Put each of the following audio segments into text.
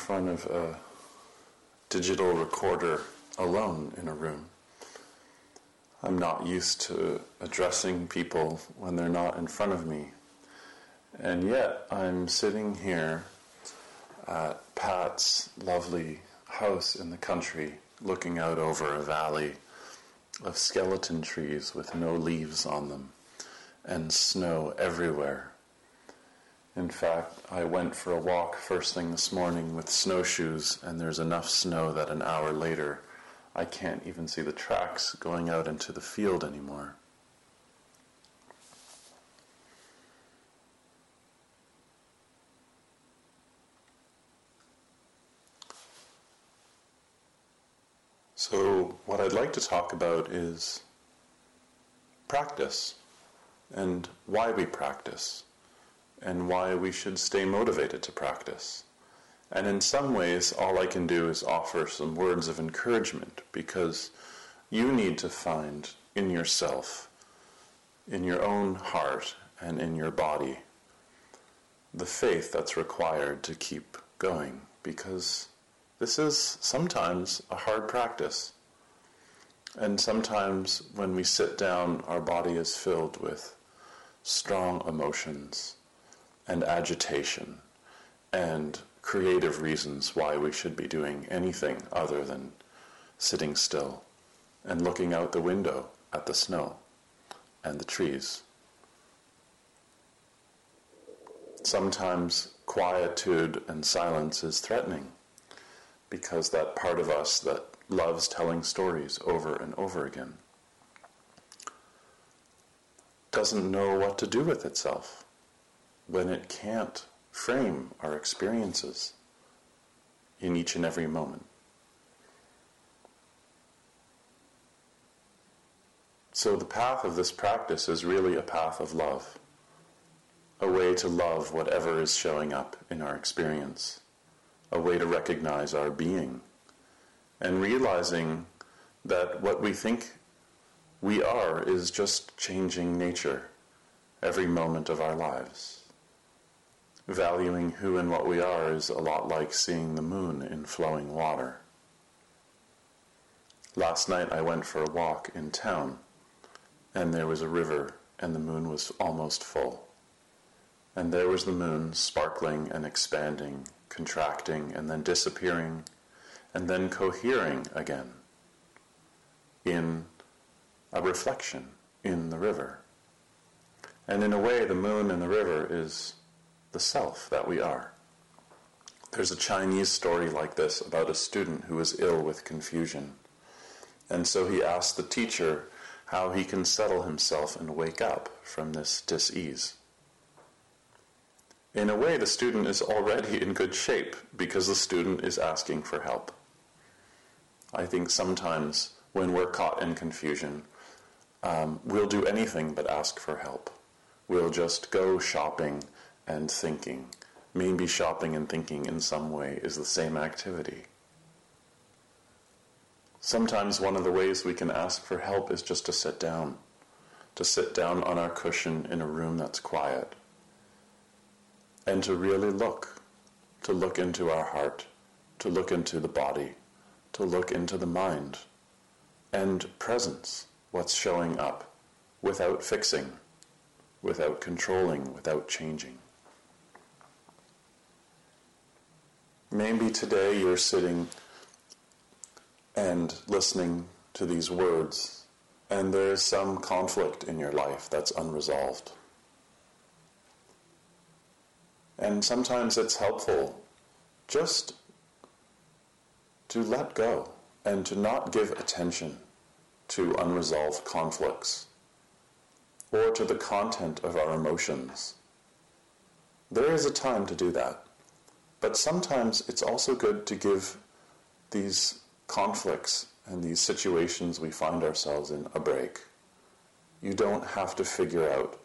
Front of a digital recorder alone in a room. I'm not used to addressing people when they're not in front of me. And yet I'm sitting here at Pat's lovely house in the country looking out over a valley of skeleton trees with no leaves on them and snow everywhere. In fact, I went for a walk first thing this morning with snowshoes, and there's enough snow that an hour later I can't even see the tracks going out into the field anymore. So, what I'd like to talk about is practice and why we practice and why we should stay motivated to practice. And in some ways, all I can do is offer some words of encouragement because you need to find in yourself, in your own heart, and in your body the faith that's required to keep going because this is sometimes a hard practice. And sometimes when we sit down, our body is filled with strong emotions and agitation and creative reasons why we should be doing anything other than sitting still and looking out the window at the snow and the trees. Sometimes quietude and silence is threatening because that part of us that loves telling stories over and over again doesn't know what to do with itself when it can't frame our experiences in each and every moment. So, the path of this practice is really a path of love, a way to love whatever is showing up in our experience, a way to recognize our being, and realizing that what we think we are is just changing nature every moment of our lives valuing who and what we are is a lot like seeing the moon in flowing water. Last night I went for a walk in town, and there was a river, and the moon was almost full. And there was the moon sparkling and expanding, contracting, and then disappearing, and then cohering again in a reflection in the river. And in a way, the moon and the river is the self that we are. There's a Chinese story like this about a student who was ill with confusion. And so he asked the teacher how he can settle himself and wake up from this dis-ease. In a way, the student is already in good shape because the student is asking for help. I think sometimes when we're caught in confusion, um, we'll do anything but ask for help. We'll just go shopping and thinking. Maybe shopping and thinking in some way is the same activity. Sometimes one of the ways we can ask for help is just to sit down, to sit down on our cushion in a room that's quiet, and to really look, to look into our heart to look into the body, to look into the mind, and presence, what's showing up, without fixing, without controlling, without changing. Maybe today you're sitting and listening to these words, and there is some conflict in your life that's unresolved. And sometimes it's helpful just to let go and to not give attention to unresolved conflicts or to the content of our emotions. There is a time to do that. But sometimes it's also good to give these conflicts and these situations we find ourselves in a break. You don't have to figure out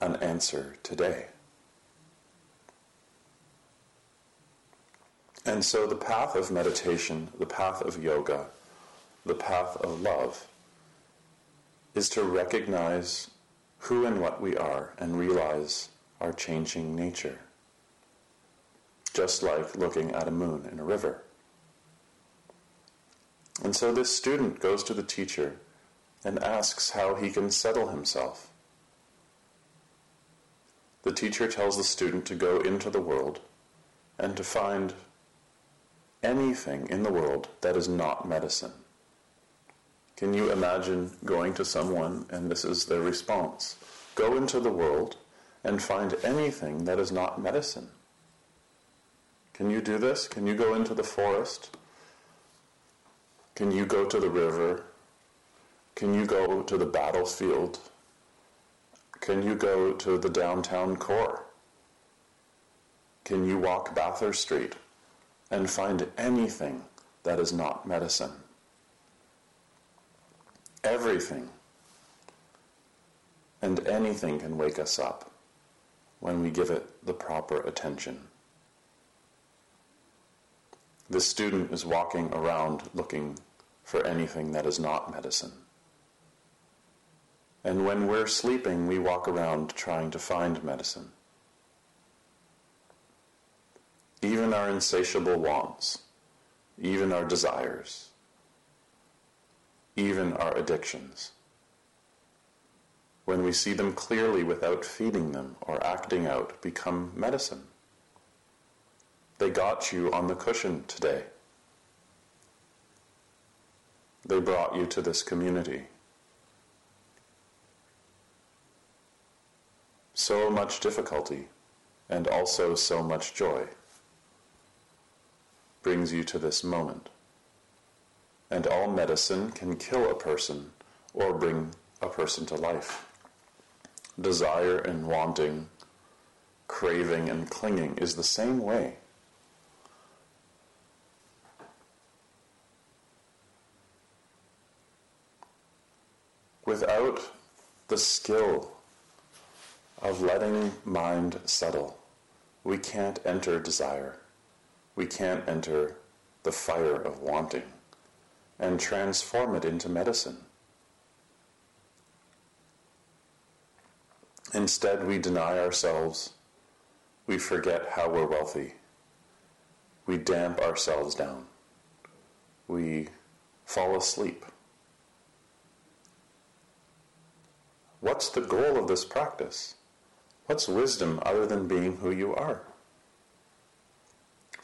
an answer today. And so the path of meditation, the path of yoga, the path of love is to recognize who and what we are and realize our changing nature. Just like looking at a moon in a river. And so this student goes to the teacher and asks how he can settle himself. The teacher tells the student to go into the world and to find anything in the world that is not medicine. Can you imagine going to someone and this is their response? Go into the world and find anything that is not medicine. Can you do this? Can you go into the forest? Can you go to the river? Can you go to the battlefield? Can you go to the downtown core? Can you walk Bathurst Street? and find anything that is not medicine. Everything and anything can wake us up when we give it the proper attention. The student is walking around looking for anything that is not medicine. And when we're sleeping, we walk around trying to find medicine. even our insatiable wants, even our desires, even our addictions. When we see them clearly without feeding them or acting out, become medicine. They got you on the cushion today. They brought you to this community. So much difficulty and also so much joy brings you to this moment. And all medicine can kill a person or bring a person to life. Desire and wanting, craving and clinging is the same way. Without the skill of letting mind settle, we can't enter desire we can't enter the fire of wanting and transform it into medicine. Instead, we deny ourselves. We forget how we're wealthy. We damp ourselves down. We fall asleep. What's the goal of this practice? What's wisdom other than being who you are?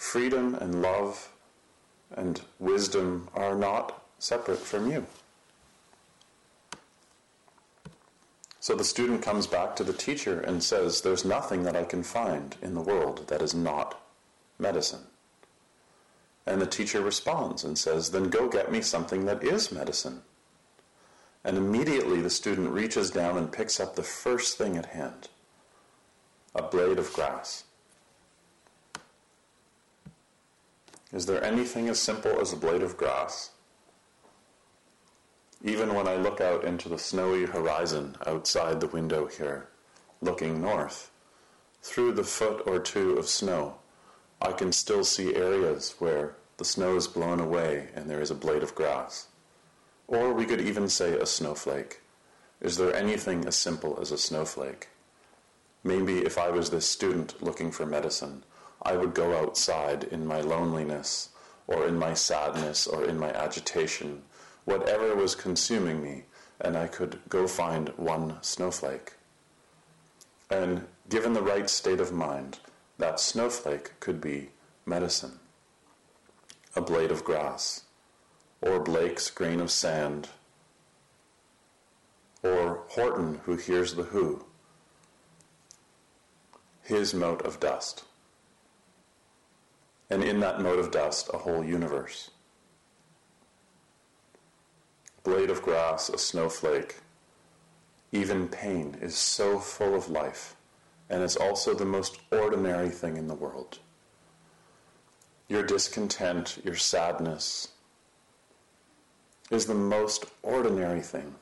freedom and love and wisdom are not separate from you. So the student comes back to the teacher and says, There's nothing that I can find in the world that is not medicine. And the teacher responds and says, Then go get me something that is medicine. And immediately the student reaches down and picks up the first thing at hand a blade of grass. Is there anything as simple as a blade of grass? Even when I look out into the snowy horizon outside the window here, looking north, through the foot or two of snow, I can still see areas where the snow is blown away and there is a blade of grass. Or we could even say a snowflake. Is there anything as simple as a snowflake? Maybe if I was this student looking for medicine, I would go outside in my loneliness or in my sadness or in my agitation, whatever was consuming me, and I could go find one snowflake. And given the right state of mind, that snowflake could be medicine. A blade of grass, or Blake's grain of sand, or Horton who hears the who, his mote of dust. And in that mote of dust, a whole universe. Blade of grass, a snowflake, even pain is so full of life and is also the most ordinary thing in the world. Your discontent, your sadness is the most ordinary thing.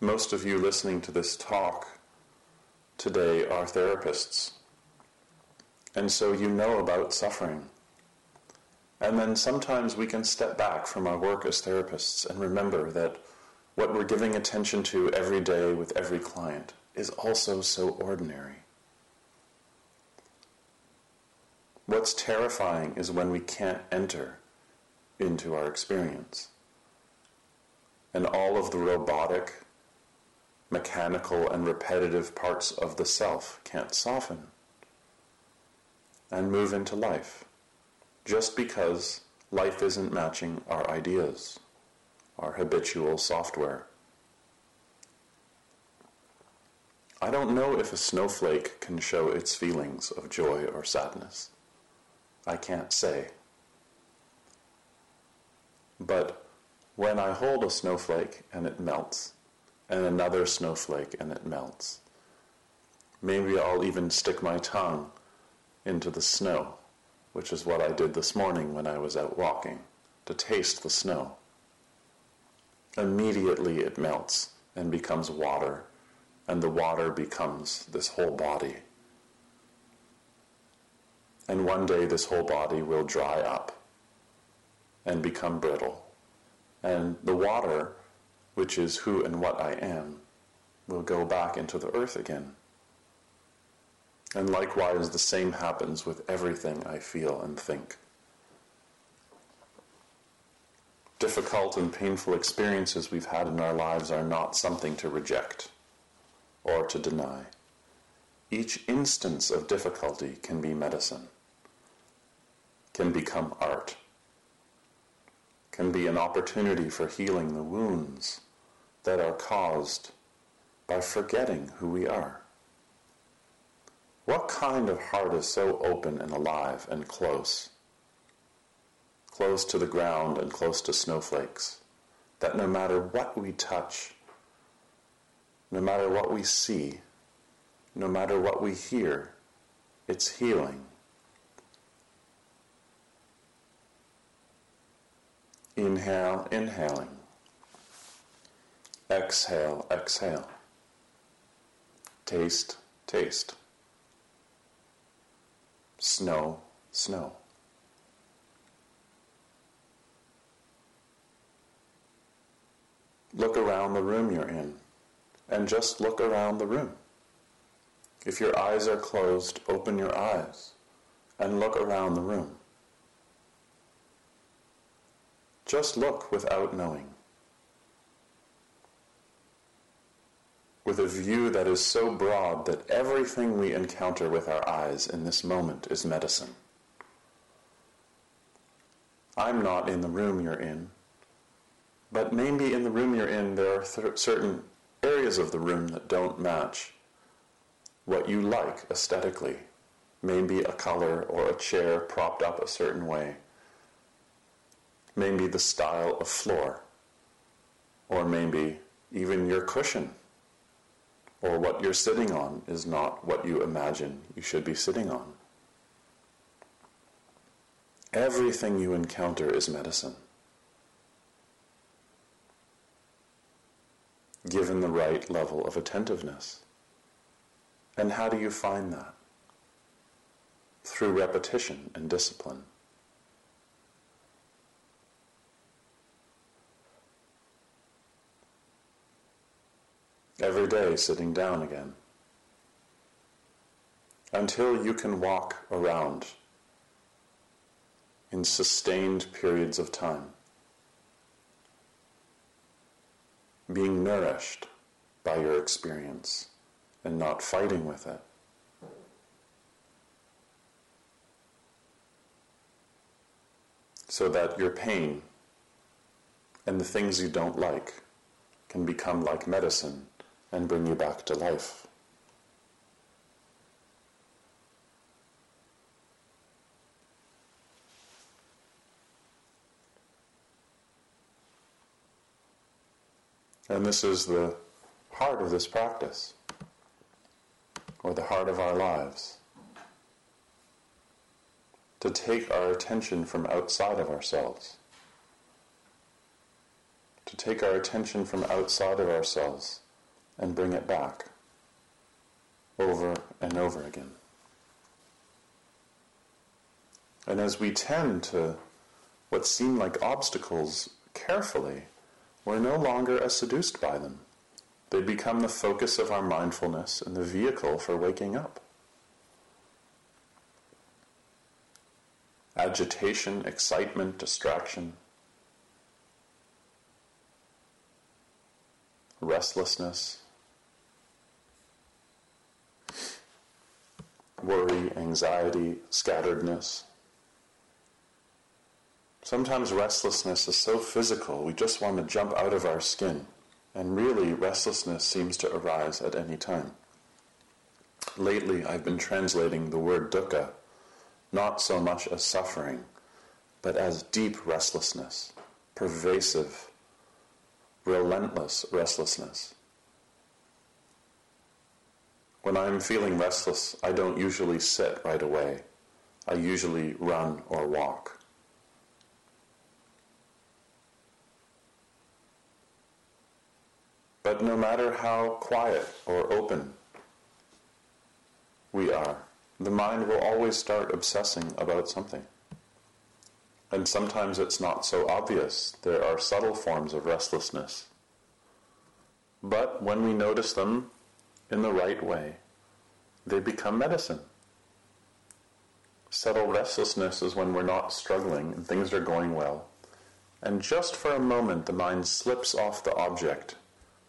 Most of you listening to this talk today are therapists. And so you know about suffering. And then sometimes we can step back from our work as therapists and remember that what we're giving attention to every day with every client is also so ordinary. What's terrifying is when we can't enter into our experience. And all of the robotic, mechanical, and repetitive parts of the self can't soften and move into life just because life isn't matching our ideas, our habitual software. I don't know if a snowflake can show its feelings of joy or sadness. I can't say. But when I hold a snowflake and it melts, and another snowflake and it melts, maybe I'll even stick my tongue into the snow, which is what I did this morning when I was out walking, to taste the snow. Immediately it melts and becomes water, and the water becomes this whole body. And one day this whole body will dry up and become brittle. And the water, which is who and what I am, will go back into the earth again. And likewise, the same happens with everything I feel and think. Difficult and painful experiences we've had in our lives are not something to reject or to deny. Each instance of difficulty can be medicine, can become art, can be an opportunity for healing the wounds that are caused by forgetting who we are. What kind of heart is so open and alive and close, close to the ground and close to snowflakes, that no matter what we touch, no matter what we see, no matter what we hear, it's healing. Inhale, inhaling. Exhale, exhale. Taste, taste snow, snow. Look around the room you're in and just look around the room. If your eyes are closed, open your eyes and look around the room. Just look without knowing. with a view that is so broad that everything we encounter with our eyes in this moment is medicine. I'm not in the room you're in, but maybe in the room you're in there are th- certain areas of the room that don't match what you like aesthetically. Maybe a color or a chair propped up a certain way. Maybe the style of floor. Or maybe even your cushion or what you're sitting on is not what you imagine you should be sitting on. Everything you encounter is medicine. Given the right level of attentiveness. And how do you find that? Through repetition and discipline. Every day sitting down again, until you can walk around in sustained periods of time, being nourished by your experience and not fighting with it. So that your pain and the things you don't like can become like medicine and bring you back to life. And this is the heart of this practice, or the heart of our lives. To take our attention from outside of ourselves. To take our attention from outside of ourselves and bring it back over and over again. And as we tend to what seem like obstacles carefully, we're no longer as seduced by them. They become the focus of our mindfulness and the vehicle for waking up. Agitation, excitement, distraction, restlessness, worry, anxiety, scatteredness. Sometimes restlessness is so physical, we just want to jump out of our skin. And really, restlessness seems to arise at any time. Lately, I've been translating the word dukkha not so much as suffering, but as deep restlessness, pervasive, relentless restlessness. When I'm feeling restless, I don't usually sit right away. I usually run or walk. But no matter how quiet or open we are, the mind will always start obsessing about something. And sometimes it's not so obvious. There are subtle forms of restlessness. But when we notice them in the right way, they become medicine. Subtle restlessness is when we're not struggling and things are going well. And just for a moment, the mind slips off the object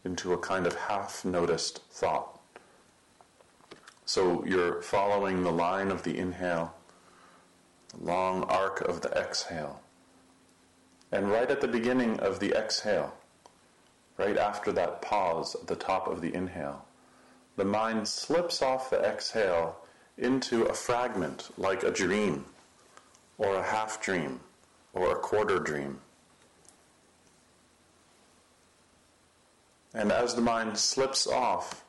into a kind of half noticed thought. So you're following the line of the inhale, long arc of the exhale. And right at the beginning of the exhale, right after that pause at the top of the inhale, the mind slips off the exhale into a fragment like a dream, or a half dream, or a quarter dream. And as the mind slips off,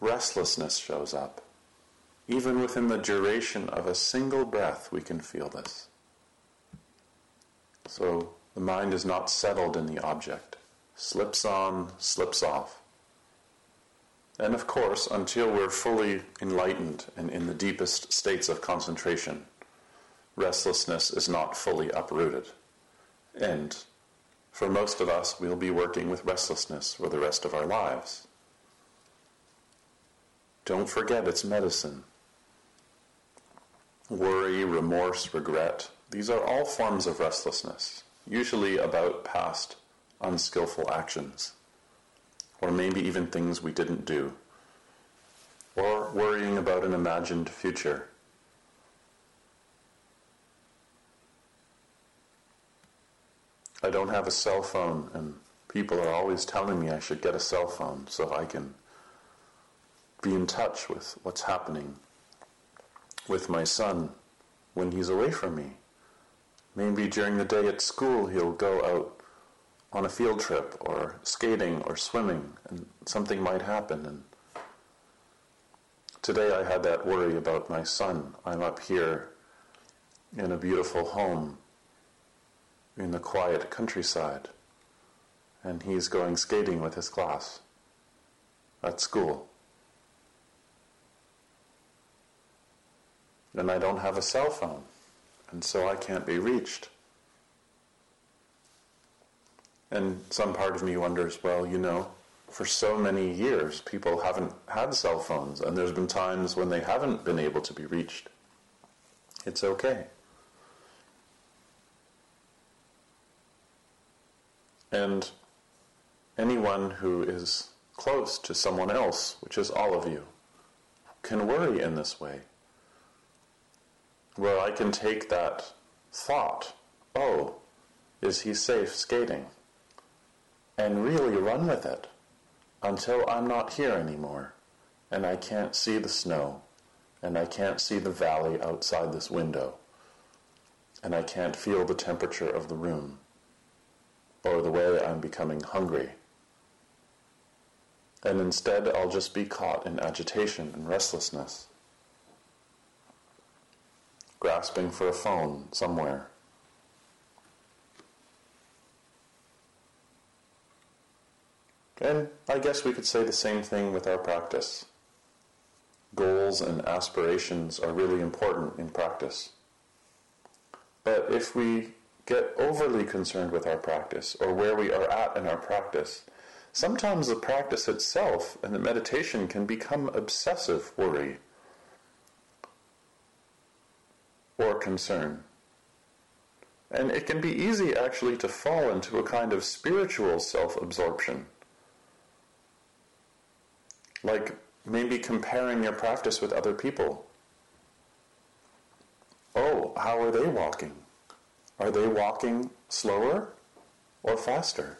restlessness shows up. Even within the duration of a single breath, we can feel this. So the mind is not settled in the object, slips on, slips off. And of course, until we're fully enlightened and in the deepest states of concentration, restlessness is not fully uprooted. And for most of us, we'll be working with restlessness for the rest of our lives. Don't forget it's medicine. Worry, remorse, regret, these are all forms of restlessness, usually about past unskillful actions, or maybe even things we didn't do, or worrying about an imagined future. I don't have a cell phone, and people are always telling me I should get a cell phone so I can be in touch with what's happening with my son when he's away from me. Maybe during the day at school he'll go out on a field trip or skating or swimming and something might happen and today I had that worry about my son. I'm up here in a beautiful home in the quiet countryside, and he's going skating with his class at school. And I don't have a cell phone, and so I can't be reached. And some part of me wonders, well, you know, for so many years, people haven't had cell phones, and there's been times when they haven't been able to be reached. It's okay. And anyone who is close to someone else, which is all of you, can worry in this way. Where I can take that thought, oh, is he safe skating? And really run with it until I'm not here anymore and I can't see the snow and I can't see the valley outside this window and I can't feel the temperature of the room or the way I'm becoming hungry. And instead, I'll just be caught in agitation and restlessness, grasping for a phone somewhere. And I guess we could say the same thing with our practice. Goals and aspirations are really important in practice. But if we get overly concerned with our practice or where we are at in our practice, sometimes the practice itself and the meditation can become obsessive worry or concern. And it can be easy actually to fall into a kind of spiritual self absorption. Like maybe comparing your practice with other people. Oh, how are they walking? Are they walking slower or faster?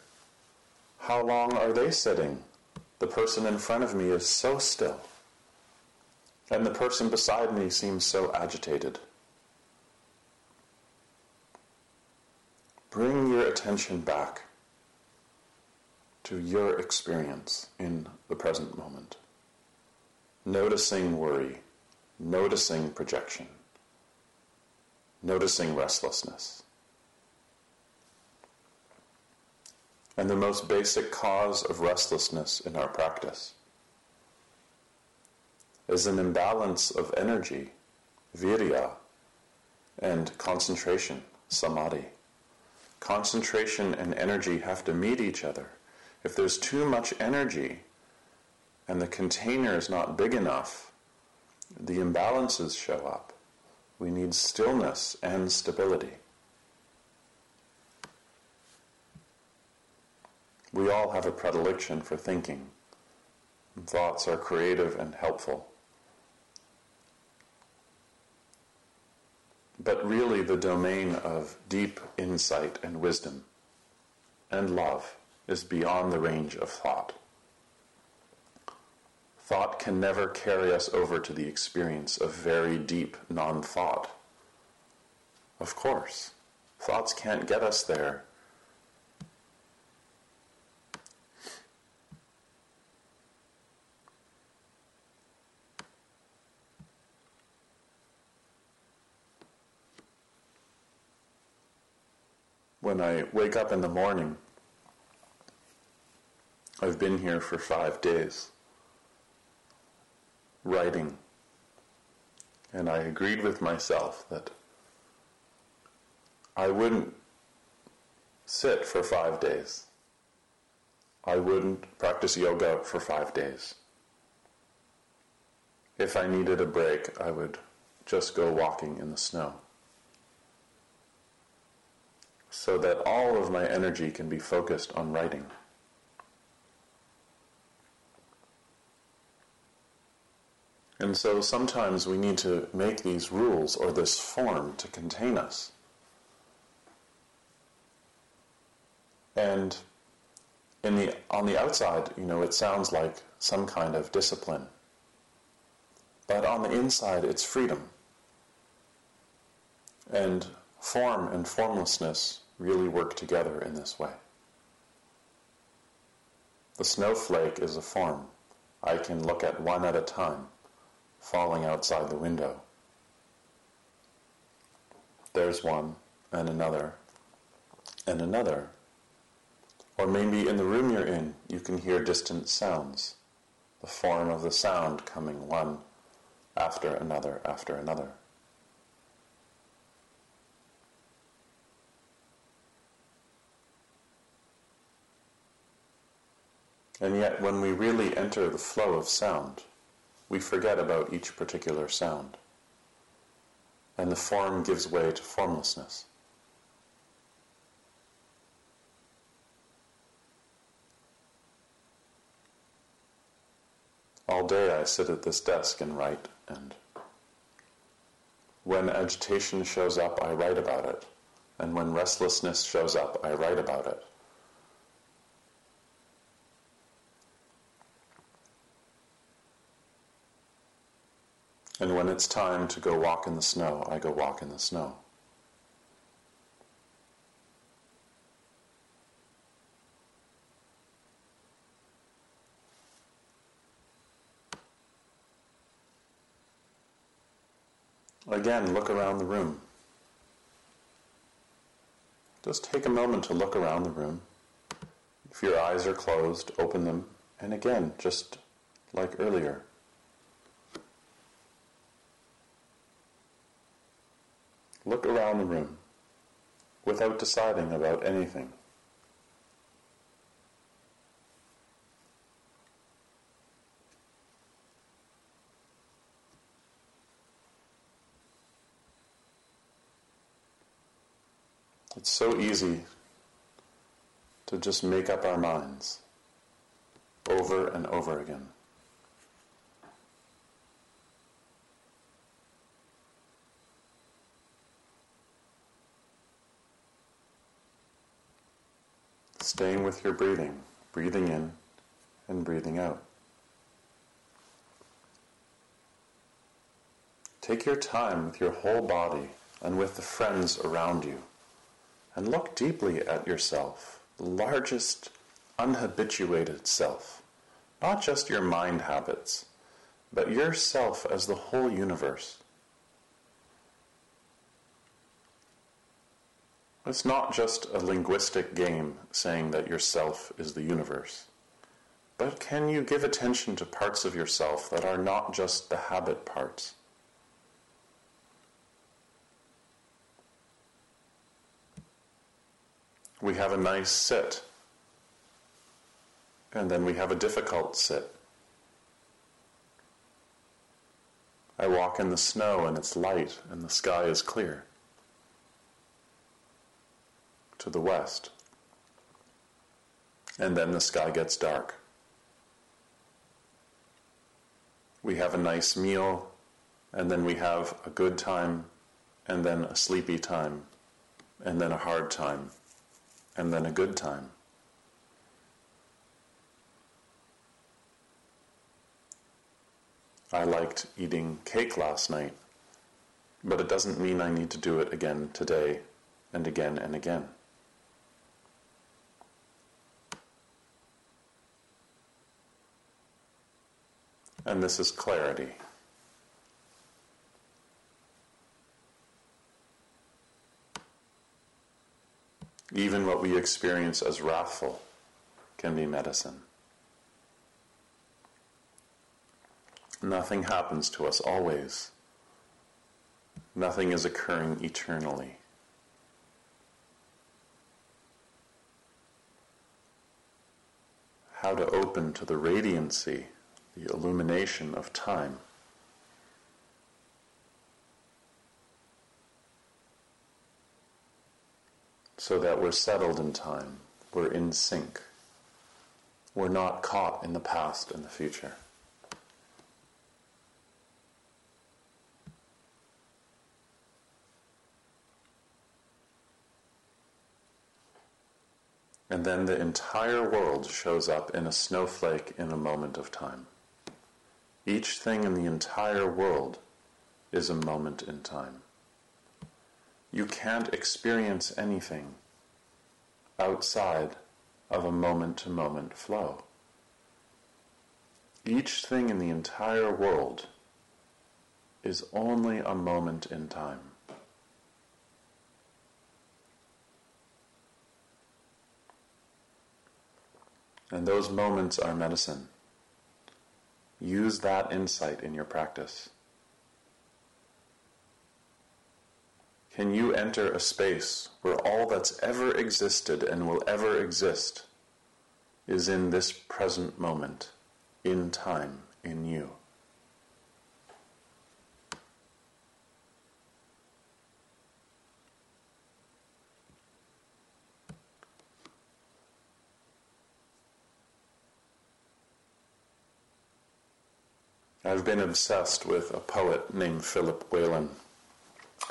How long are they sitting? The person in front of me is so still. And the person beside me seems so agitated. Bring your attention back to your experience in the present moment. Noticing worry, noticing projection, noticing restlessness. and the most basic cause of restlessness in our practice is an imbalance of energy, virya, and concentration, samadhi. Concentration and energy have to meet each other. If there's too much energy and the container is not big enough, the imbalances show up. We need stillness and stability. We all have a predilection for thinking. Thoughts are creative and helpful. But really, the domain of deep insight and wisdom and love is beyond the range of thought. Thought can never carry us over to the experience of very deep non thought. Of course, thoughts can't get us there when I wake up in the morning, I've been here for five days writing, and I agreed with myself that I wouldn't sit for five days. I wouldn't practice yoga for five days. If I needed a break, I would just go walking in the snow so that all of my energy can be focused on writing. And so sometimes we need to make these rules or this form to contain us. And in the, on the outside, you know, it sounds like some kind of discipline. But on the inside, it's freedom. And form and formlessness really work together in this way. The snowflake is a form. I can look at one at a time, falling outside the window. There's one, and another, and another. Or maybe in the room you're in, you can hear distant sounds, the form of the sound coming one after another after another. And yet, when we really enter the flow of sound, we forget about each particular sound. And the form gives way to formlessness. All day I sit at this desk and write, and when agitation shows up, I write about it. And when restlessness shows up, I write about it. And when it's time to go walk in the snow, I go walk in the snow. Again, look around the room. Just take a moment to look around the room. If your eyes are closed, open them. And again, just like earlier. Look around the room without deciding about anything. It's so easy to just make up our minds over and over again. Staying with your breathing, breathing in and breathing out. Take your time with your whole body and with the friends around you and look deeply at yourself, the largest unhabituated self, not just your mind habits, but yourself as the whole universe. It's not just a linguistic game saying that yourself is the universe. But can you give attention to parts of yourself that are not just the habit parts? we have a nice sit. And then we have a difficult sit. I walk in the snow and it's light and the sky is clear. To the west. And then the sky gets dark. We have a nice meal, and then we have a good time, and then a sleepy time, and then a hard time and then a good time. I liked eating cake last night, but it doesn't mean I need to do it again today and again and again. And this is clarity. Even what we experience as wrathful can be medicine. Nothing happens to us always. Nothing is occurring eternally. How to open to the radiancy, the illumination of time. so that we're settled in time, we're in sync, we're not caught in the past and the future. And then the entire world shows up in a snowflake in a moment of time. Each thing in the entire world is a moment in time. You can't experience anything outside of a moment to moment flow. Each thing in the entire world is only a moment in time. And those moments are medicine. Use that insight in your practice. Can you enter a space where all that's ever existed and will ever exist is in this present moment, in time, in you. I've been obsessed with a poet named Philip Whalen,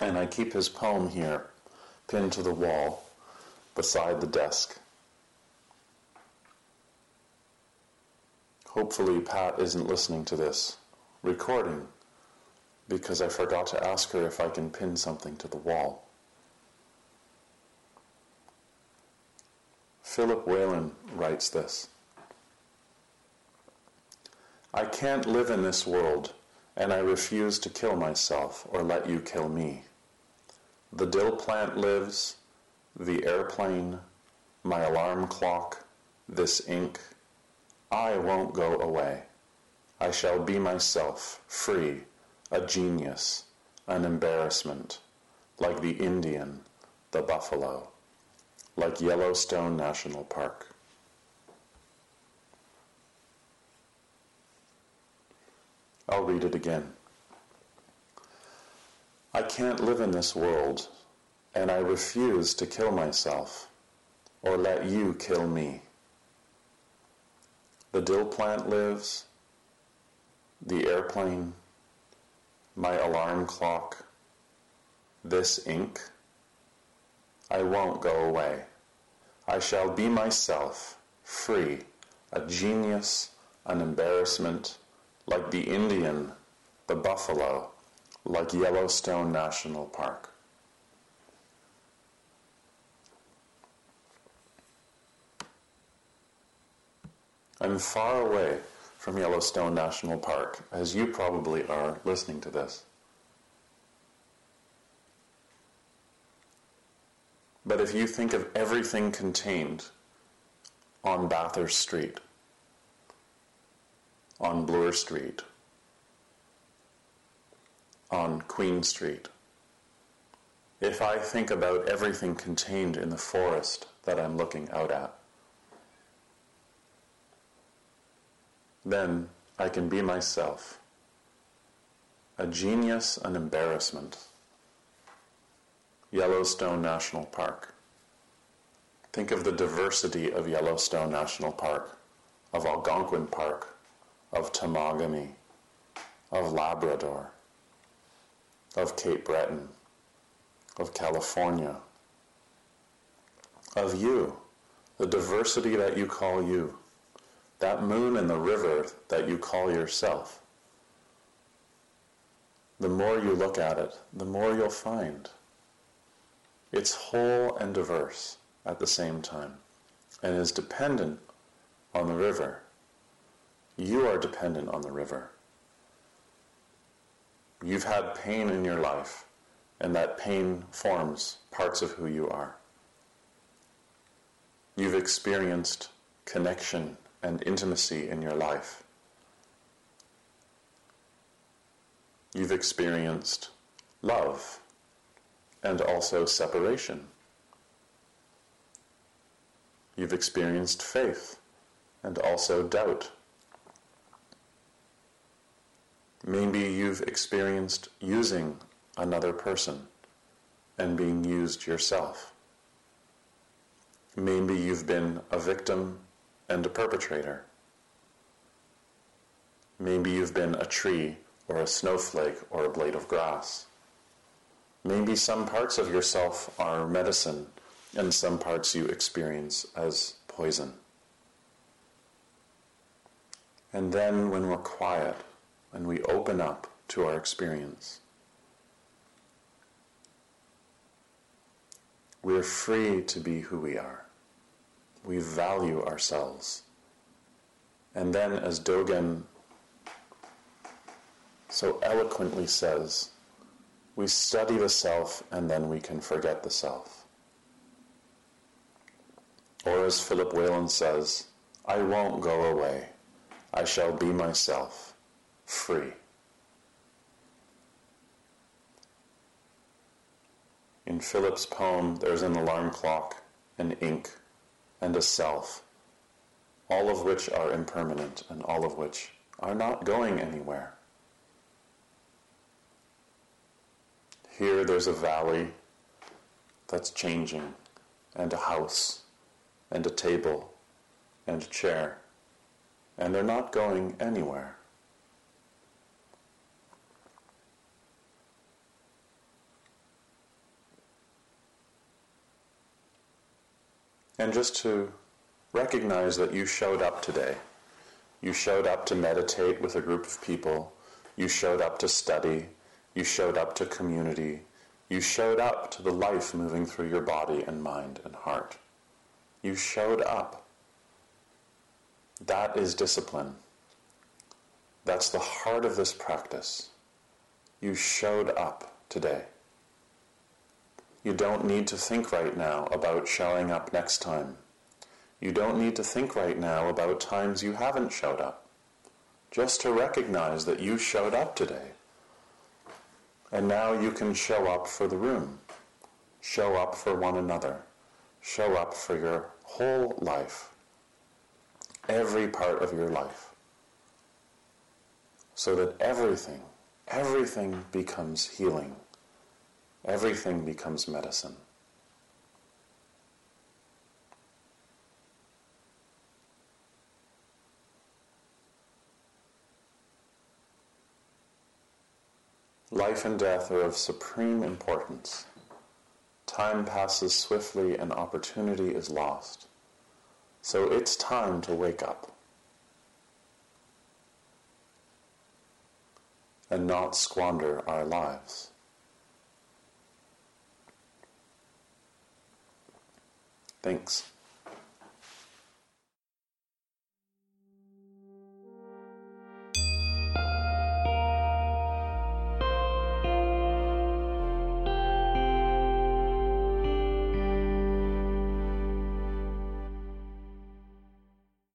and I keep his poem here, pinned to the wall beside the desk. Hopefully, Pat isn't listening to this recording because I forgot to ask her if I can pin something to the wall. Philip Whalen writes this. I can't live in this world, and I refuse to kill myself or let you kill me. The dill plant lives, the airplane, my alarm clock, this ink. I won't go away. I shall be myself, free, a genius, an embarrassment, like the Indian, the buffalo, like Yellowstone National Park. I'll read it again. I can't live in this world, and I refuse to kill myself or let you kill me. The dill plant lives, the airplane, my alarm clock, this ink. I won't go away. I shall be myself, free, a genius, an embarrassment, like the Indian, the buffalo, like Yellowstone National Park. I'm far away from Yellowstone National Park, as you probably are listening to this. But if you think of everything contained on Bathurst Street, on Bloor Street, on Queen Street. If I think about everything contained in the forest that I'm looking out at, then I can be myself. A genius, an embarrassment. Yellowstone National Park. Think of the diversity of Yellowstone National Park, of Algonquin Park, of Temagami, of Labrador, of Cape Breton, of California, of you, the diversity that you call you, that moon and the river that you call yourself. The more you look at it, the more you'll find. It's whole and diverse at the same time and is dependent on the river you are dependent on the river. You've had pain in your life, and that pain forms parts of who you are. You've experienced connection and intimacy in your life. You've experienced love and also separation. You've experienced faith and also doubt. Maybe you've experienced using another person and being used yourself. Maybe you've been a victim and a perpetrator. Maybe you've been a tree or a snowflake or a blade of grass. Maybe some parts of yourself are medicine and some parts you experience as poison. And then when we're quiet, and we open up to our experience. We're free to be who we are. We value ourselves. And then, as Dogen so eloquently says, we study the self and then we can forget the self. Or as Philip Whalen says, I won't go away. I shall be myself free. In Philip's poem, there's an alarm clock, an ink, and a self, all of which are impermanent and all of which are not going anywhere. Here there's a valley that's changing, and a house, and a table, and a chair, and they're not going anywhere. And just to recognize that you showed up today. You showed up to meditate with a group of people. You showed up to study. You showed up to community. You showed up to the life moving through your body and mind and heart. You showed up. That is discipline. That's the heart of this practice. You showed up today. You don't need to think right now about showing up next time. You don't need to think right now about times you haven't showed up. Just to recognize that you showed up today. And now you can show up for the room, show up for one another, show up for your whole life, every part of your life, so that everything, everything becomes healing everything becomes medicine. Life and death are of supreme importance. Time passes swiftly and opportunity is lost. So it's time to wake up and not squander our lives. Thanks.